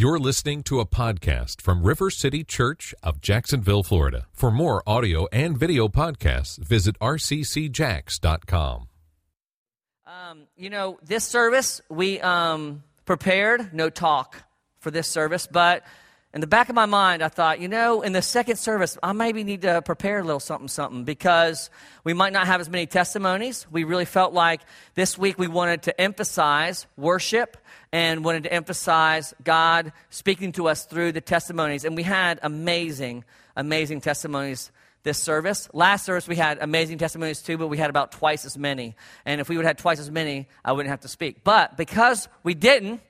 You're listening to a podcast from River City Church of Jacksonville, Florida. For more audio and video podcasts, visit rccjacks.com. Um, you know, this service, we um, prepared no talk for this service, but in the back of my mind, I thought, you know, in the second service, I maybe need to prepare a little something, something, because we might not have as many testimonies. We really felt like this week we wanted to emphasize worship and wanted to emphasize God speaking to us through the testimonies. And we had amazing, amazing testimonies this service. Last service, we had amazing testimonies too, but we had about twice as many. And if we would have had twice as many, I wouldn't have to speak. But because we didn't,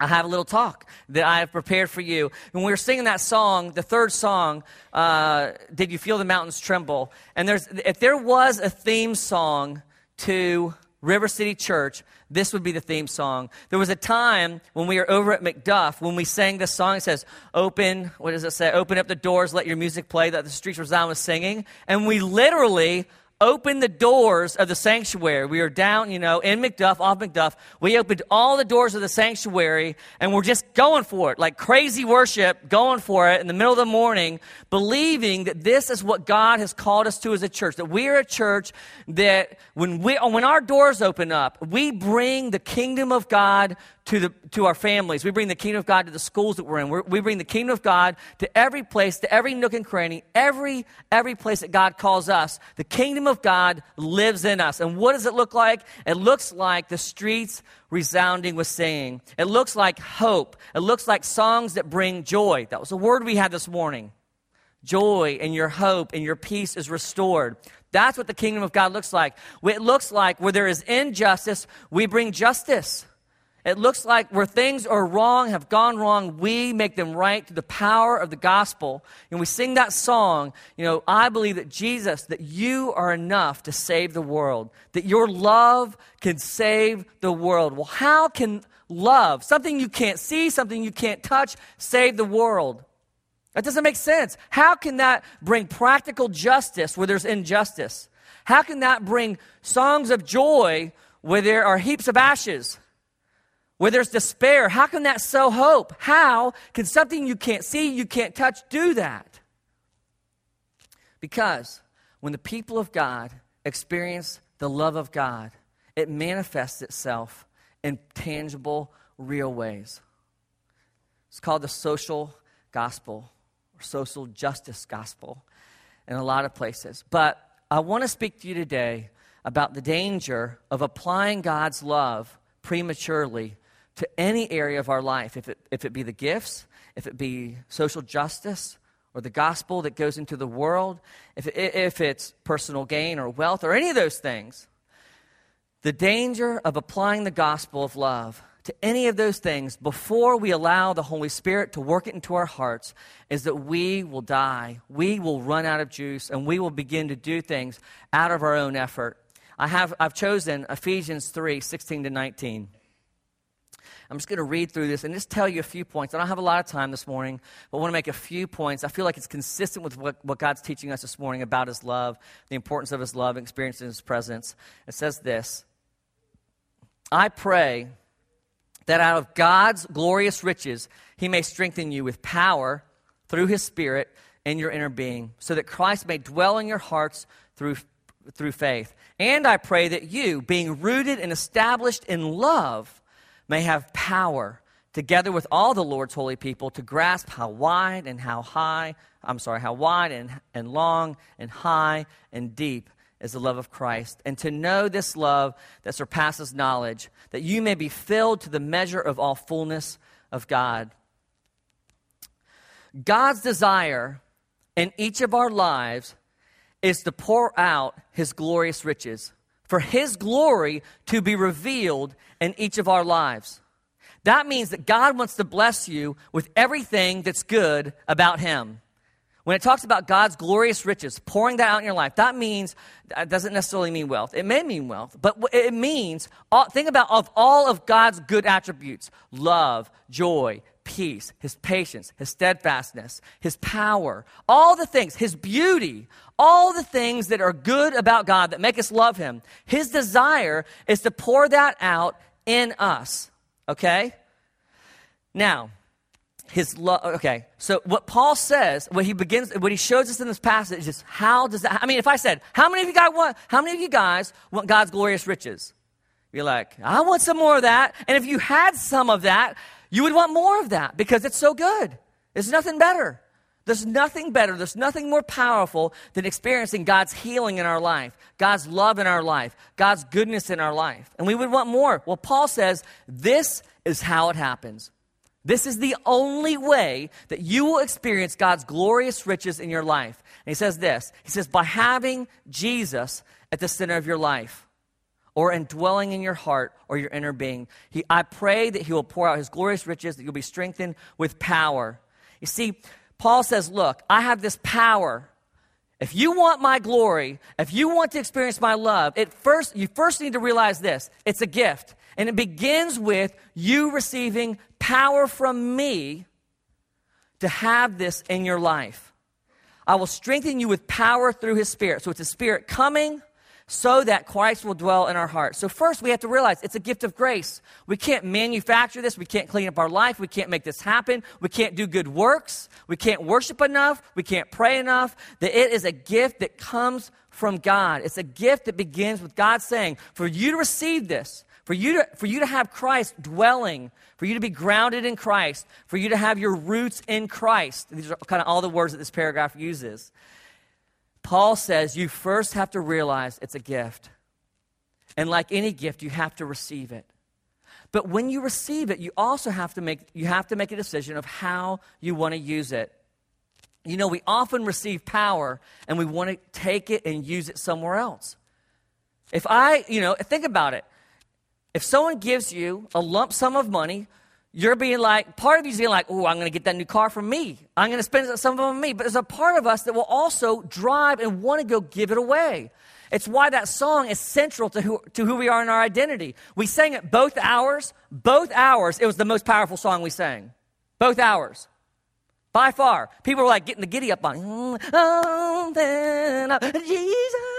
I have a little talk that I have prepared for you. When we were singing that song, the third song, uh, Did You Feel the Mountains Tremble? And there's, if there was a theme song to River City Church, this would be the theme song. There was a time when we were over at McDuff when we sang this song. It says, Open, what does it say? Open up the doors, let your music play, that the streets resound with singing. And we literally opened the doors of the sanctuary. We were down, you know, in McDuff, off McDuff. We opened all the doors of the sanctuary and we're just going for it, like crazy worship, going for it in the middle of the morning, believing that this is what God has called us to as a church. That we're a church that when we, when our doors open up, we bring the kingdom of God to, the, to our families. We bring the kingdom of God to the schools that we're in. We're, we bring the kingdom of God to every place, to every nook and cranny, every, every place that God calls us. The kingdom of God lives in us. And what does it look like? It looks like the streets resounding with singing. It looks like hope. It looks like songs that bring joy. That was a word we had this morning. Joy and your hope and your peace is restored. That's what the kingdom of God looks like. It looks like where there is injustice, we bring justice. It looks like where things are wrong, have gone wrong, we make them right through the power of the gospel. And we sing that song, you know, I believe that Jesus, that you are enough to save the world, that your love can save the world. Well, how can love, something you can't see, something you can't touch, save the world? That doesn't make sense. How can that bring practical justice where there's injustice? How can that bring songs of joy where there are heaps of ashes? Where there's despair, how can that sow hope? How can something you can't see, you can't touch, do that? Because when the people of God experience the love of God, it manifests itself in tangible, real ways. It's called the social gospel or social justice gospel in a lot of places. But I want to speak to you today about the danger of applying God's love prematurely to any area of our life, if it, if it be the gifts, if it be social justice, or the gospel that goes into the world, if, if it's personal gain or wealth, or any of those things, the danger of applying the gospel of love to any of those things before we allow the Holy Spirit to work it into our hearts is that we will die. We will run out of juice and we will begin to do things out of our own effort. I have, I've chosen Ephesians 3 16 to 19. I'm just going to read through this and just tell you a few points. I don't have a lot of time this morning, but I want to make a few points. I feel like it's consistent with what, what God's teaching us this morning about His love, the importance of His love, and experiencing His presence. It says this I pray that out of God's glorious riches, He may strengthen you with power through His Spirit in your inner being, so that Christ may dwell in your hearts through through faith. And I pray that you, being rooted and established in love, may have power, together with all the Lord's holy people, to grasp how wide and how high, I'm sorry, how wide and, and long and high and deep is the love of Christ, and to know this love that surpasses knowledge, that you may be filled to the measure of all fullness of God. God's desire in each of our lives is to pour out his glorious riches for His glory to be revealed in each of our lives. That means that God wants to bless you with everything that's good about Him. When it talks about God's glorious riches, pouring that out in your life, that means, that doesn't necessarily mean wealth. It may mean wealth, but it means, think about of all of God's good attributes love, joy, peace, his patience, his steadfastness, his power, all the things, his beauty, all the things that are good about God that make us love him. His desire is to pour that out in us. Okay? Now, his love. Okay, so what Paul says, what he begins, what he shows us in this passage is how does that? I mean, if I said, how many of you guys want? How many of you guys want God's glorious riches? You're like, I want some more of that. And if you had some of that, you would want more of that because it's so good. There's nothing better. There's nothing better, there's nothing more powerful than experiencing God's healing in our life, God's love in our life, God's goodness in our life. And we would want more. Well, Paul says this is how it happens. This is the only way that you will experience God's glorious riches in your life. And he says this He says, by having Jesus at the center of your life or indwelling in your heart or your inner being. He, I pray that He will pour out His glorious riches, that you'll be strengthened with power. You see, Paul says, Look, I have this power. If you want my glory, if you want to experience my love, it first, you first need to realize this it's a gift. And it begins with you receiving power from me to have this in your life. I will strengthen you with power through his spirit. So it's a spirit coming so that Christ will dwell in our hearts. So, first, we have to realize it's a gift of grace. We can't manufacture this. We can't clean up our life. We can't make this happen. We can't do good works. We can't worship enough. We can't pray enough. That it is a gift that comes from God. It's a gift that begins with God saying, for you to receive this, for you to, for you to have Christ dwelling, for you to be grounded in Christ, for you to have your roots in Christ. These are kind of all the words that this paragraph uses. Paul says you first have to realize it's a gift. And like any gift, you have to receive it. But when you receive it, you also have to make, you have to make a decision of how you want to use it. You know, we often receive power and we want to take it and use it somewhere else. If I, you know, think about it. If someone gives you a lump sum of money you're being like, part of you's being like, oh, I'm going to get that new car for me. I'm going to spend some of it on me. But there's a part of us that will also drive and want to go give it away. It's why that song is central to who, to who we are in our identity. We sang it both hours. Both hours, it was the most powerful song we sang. Both hours. By far. People were like getting the giddy up on, mm, oh, oh, Jesus.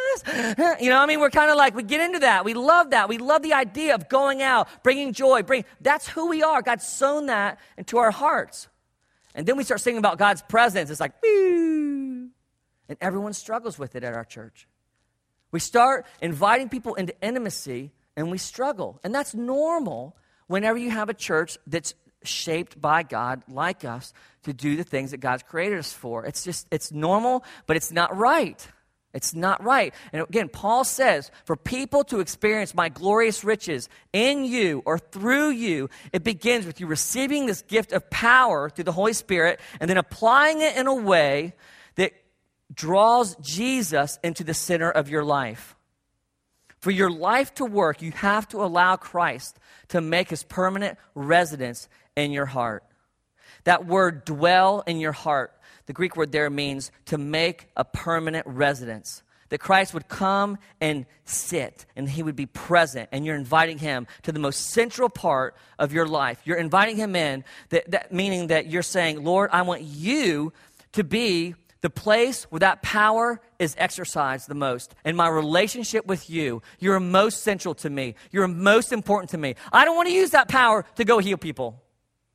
You know, I mean, we're kind of like, we get into that. We love that. We love the idea of going out, bringing joy, bring, that's who we are. God's sown that into our hearts. And then we start singing about God's presence. It's like, and everyone struggles with it at our church. We start inviting people into intimacy and we struggle. And that's normal whenever you have a church that's shaped by God, like us, to do the things that God's created us for. It's just, it's normal, but it's not right. It's not right. And again, Paul says, for people to experience my glorious riches in you or through you, it begins with you receiving this gift of power through the Holy Spirit and then applying it in a way that draws Jesus into the center of your life. For your life to work, you have to allow Christ to make his permanent residence in your heart. That word dwell in your heart, the Greek word there means to make a permanent residence. That Christ would come and sit and he would be present, and you're inviting him to the most central part of your life. You're inviting him in, that, that meaning that you're saying, Lord, I want you to be the place where that power is exercised the most. In my relationship with you, you're most central to me. You're most important to me. I don't want to use that power to go heal people.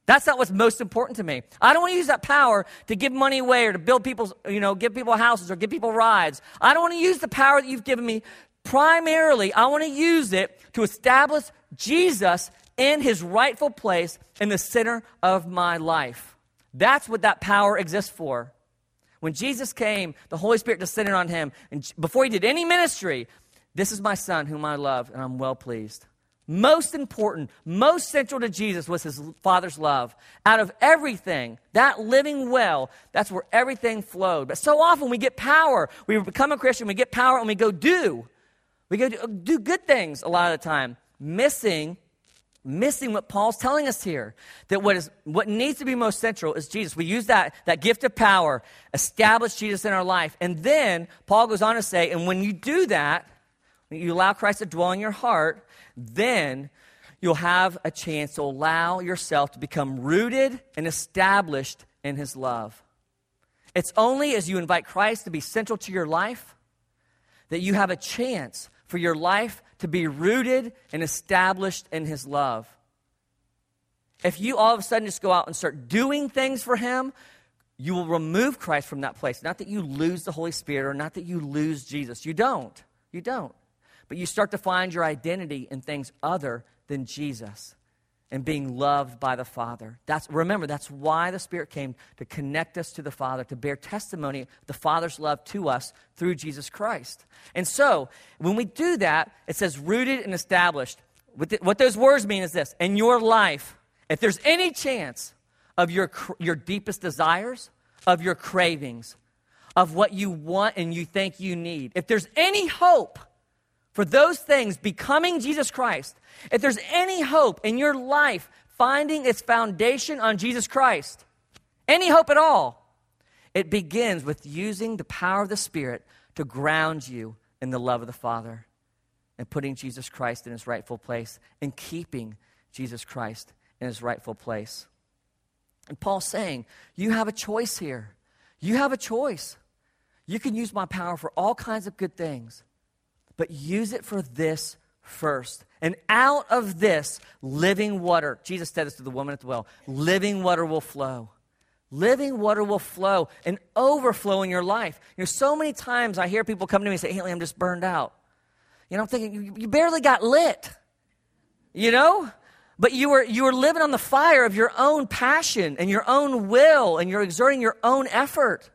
That's not what's most important to me. I don't want to use that power to give money away or to build people's, you know, give people houses or give people rides. I don't want to use the power that you've given me. Primarily, I want to use it to establish Jesus in his rightful place in the center of my life. That's what that power exists for. When Jesus came, the Holy Spirit descended on him. And before he did any ministry, this is my son whom I love, and I'm well pleased most important, most central to Jesus was his Father's love. Out of everything, that living well, that's where everything flowed. But so often we get power. We become a Christian, we get power, and we go do. We go do, do good things a lot of the time, missing missing what Paul's telling us here. That what is what needs to be most central is Jesus. We use that, that gift of power, establish Jesus in our life. And then Paul goes on to say, and when you do that, you allow Christ to dwell in your heart, then you'll have a chance to allow yourself to become rooted and established in His love. It's only as you invite Christ to be central to your life that you have a chance for your life to be rooted and established in His love. If you all of a sudden just go out and start doing things for Him, you will remove Christ from that place. Not that you lose the Holy Spirit or not that you lose Jesus. You don't. You don't. But you start to find your identity in things other than Jesus and being loved by the Father. That's, remember, that's why the Spirit came to connect us to the Father, to bear testimony of the Father's love to us through Jesus Christ. And so, when we do that, it says rooted and established. What those words mean is this in your life, if there's any chance of your, your deepest desires, of your cravings, of what you want and you think you need, if there's any hope for those things becoming Jesus Christ, if there's any hope in your life finding its foundation on Jesus Christ, any hope at all, it begins with using the power of the Spirit to ground you in the love of the Father and putting Jesus Christ in his rightful place and keeping Jesus Christ in his rightful place. And Paul's saying, You have a choice here. You have a choice. You can use my power for all kinds of good things but use it for this first. And out of this, living water, Jesus said this to the woman at the well living water will flow. Living water will flow and overflow in your life. You know, so many times I hear people come to me and say, Haley, I'm just burned out. You know, I'm thinking, you, you barely got lit. You know? But you were, you were living on the fire of your own passion and your own will, and you're exerting your own effort.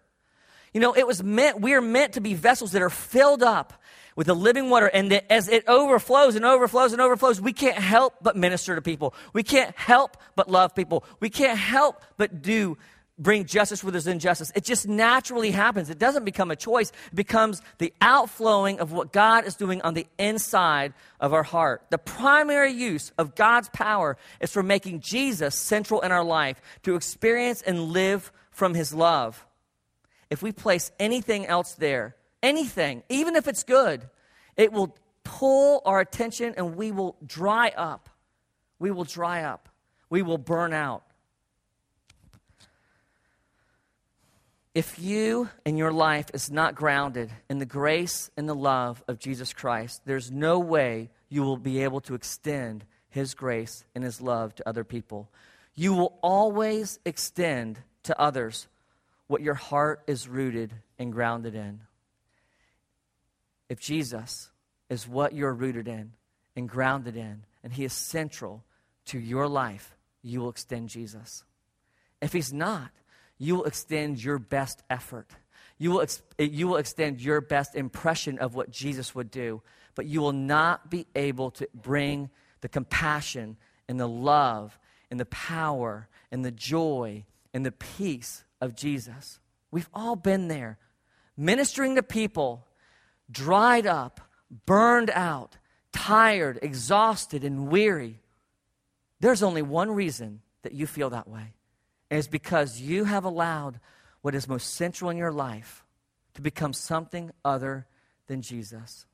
You know, it was meant, we are meant to be vessels that are filled up with the living water. And that as it overflows and overflows and overflows, we can't help but minister to people. We can't help but love people. We can't help but do bring justice where there's injustice. It just naturally happens. It doesn't become a choice. It becomes the outflowing of what God is doing on the inside of our heart. The primary use of God's power is for making Jesus central in our life to experience and live from his love. If we place anything else there, anything, even if it's good, it will pull our attention and we will dry up. We will dry up. We will burn out. If you and your life is not grounded in the grace and the love of Jesus Christ, there's no way you will be able to extend His grace and His love to other people. You will always extend to others what your heart is rooted and grounded in. If Jesus is what you're rooted in and grounded in, and He is central to your life, you will extend Jesus. If He's not, you will extend your best effort. You will, ex- you will extend your best impression of what Jesus would do, but you will not be able to bring the compassion and the love and the power and the joy and the peace of Jesus. We've all been there. Ministering to people dried up, burned out, tired, exhausted, and weary, there's only one reason that you feel that way. And it's because you have allowed what is most central in your life to become something other than Jesus.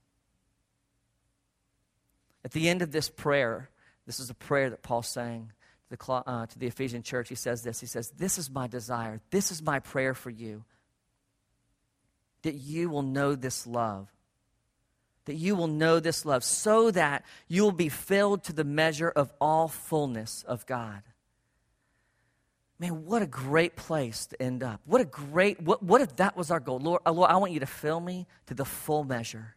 At the end of this prayer, this is a prayer that Paul sang to the, uh, to the Ephesian church. He says this He says, This is my desire. This is my prayer for you that you will know this love. That you will know this love so that you will be filled to the measure of all fullness of God. Man, what a great place to end up. What a great, what, what if that was our goal? Lord, uh, Lord, I want you to fill me to the full measure.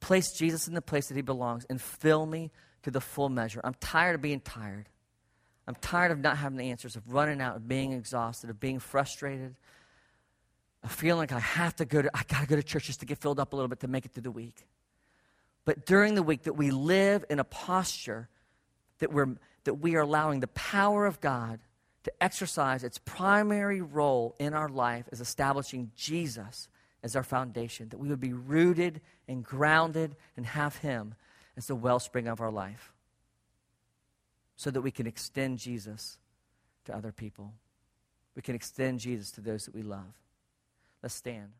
Place Jesus in the place that he belongs and fill me to the full measure. I'm tired of being tired. I'm tired of not having the answers, of running out, of being exhausted, of being frustrated, of feeling like I have to go to, I got to go to church just to get filled up a little bit to make it through the week. But during the week, that we live in a posture that, we're, that we are allowing the power of God to exercise its primary role in our life as establishing Jesus as our foundation, that we would be rooted and grounded and have Him as the wellspring of our life so that we can extend Jesus to other people. We can extend Jesus to those that we love. Let's stand.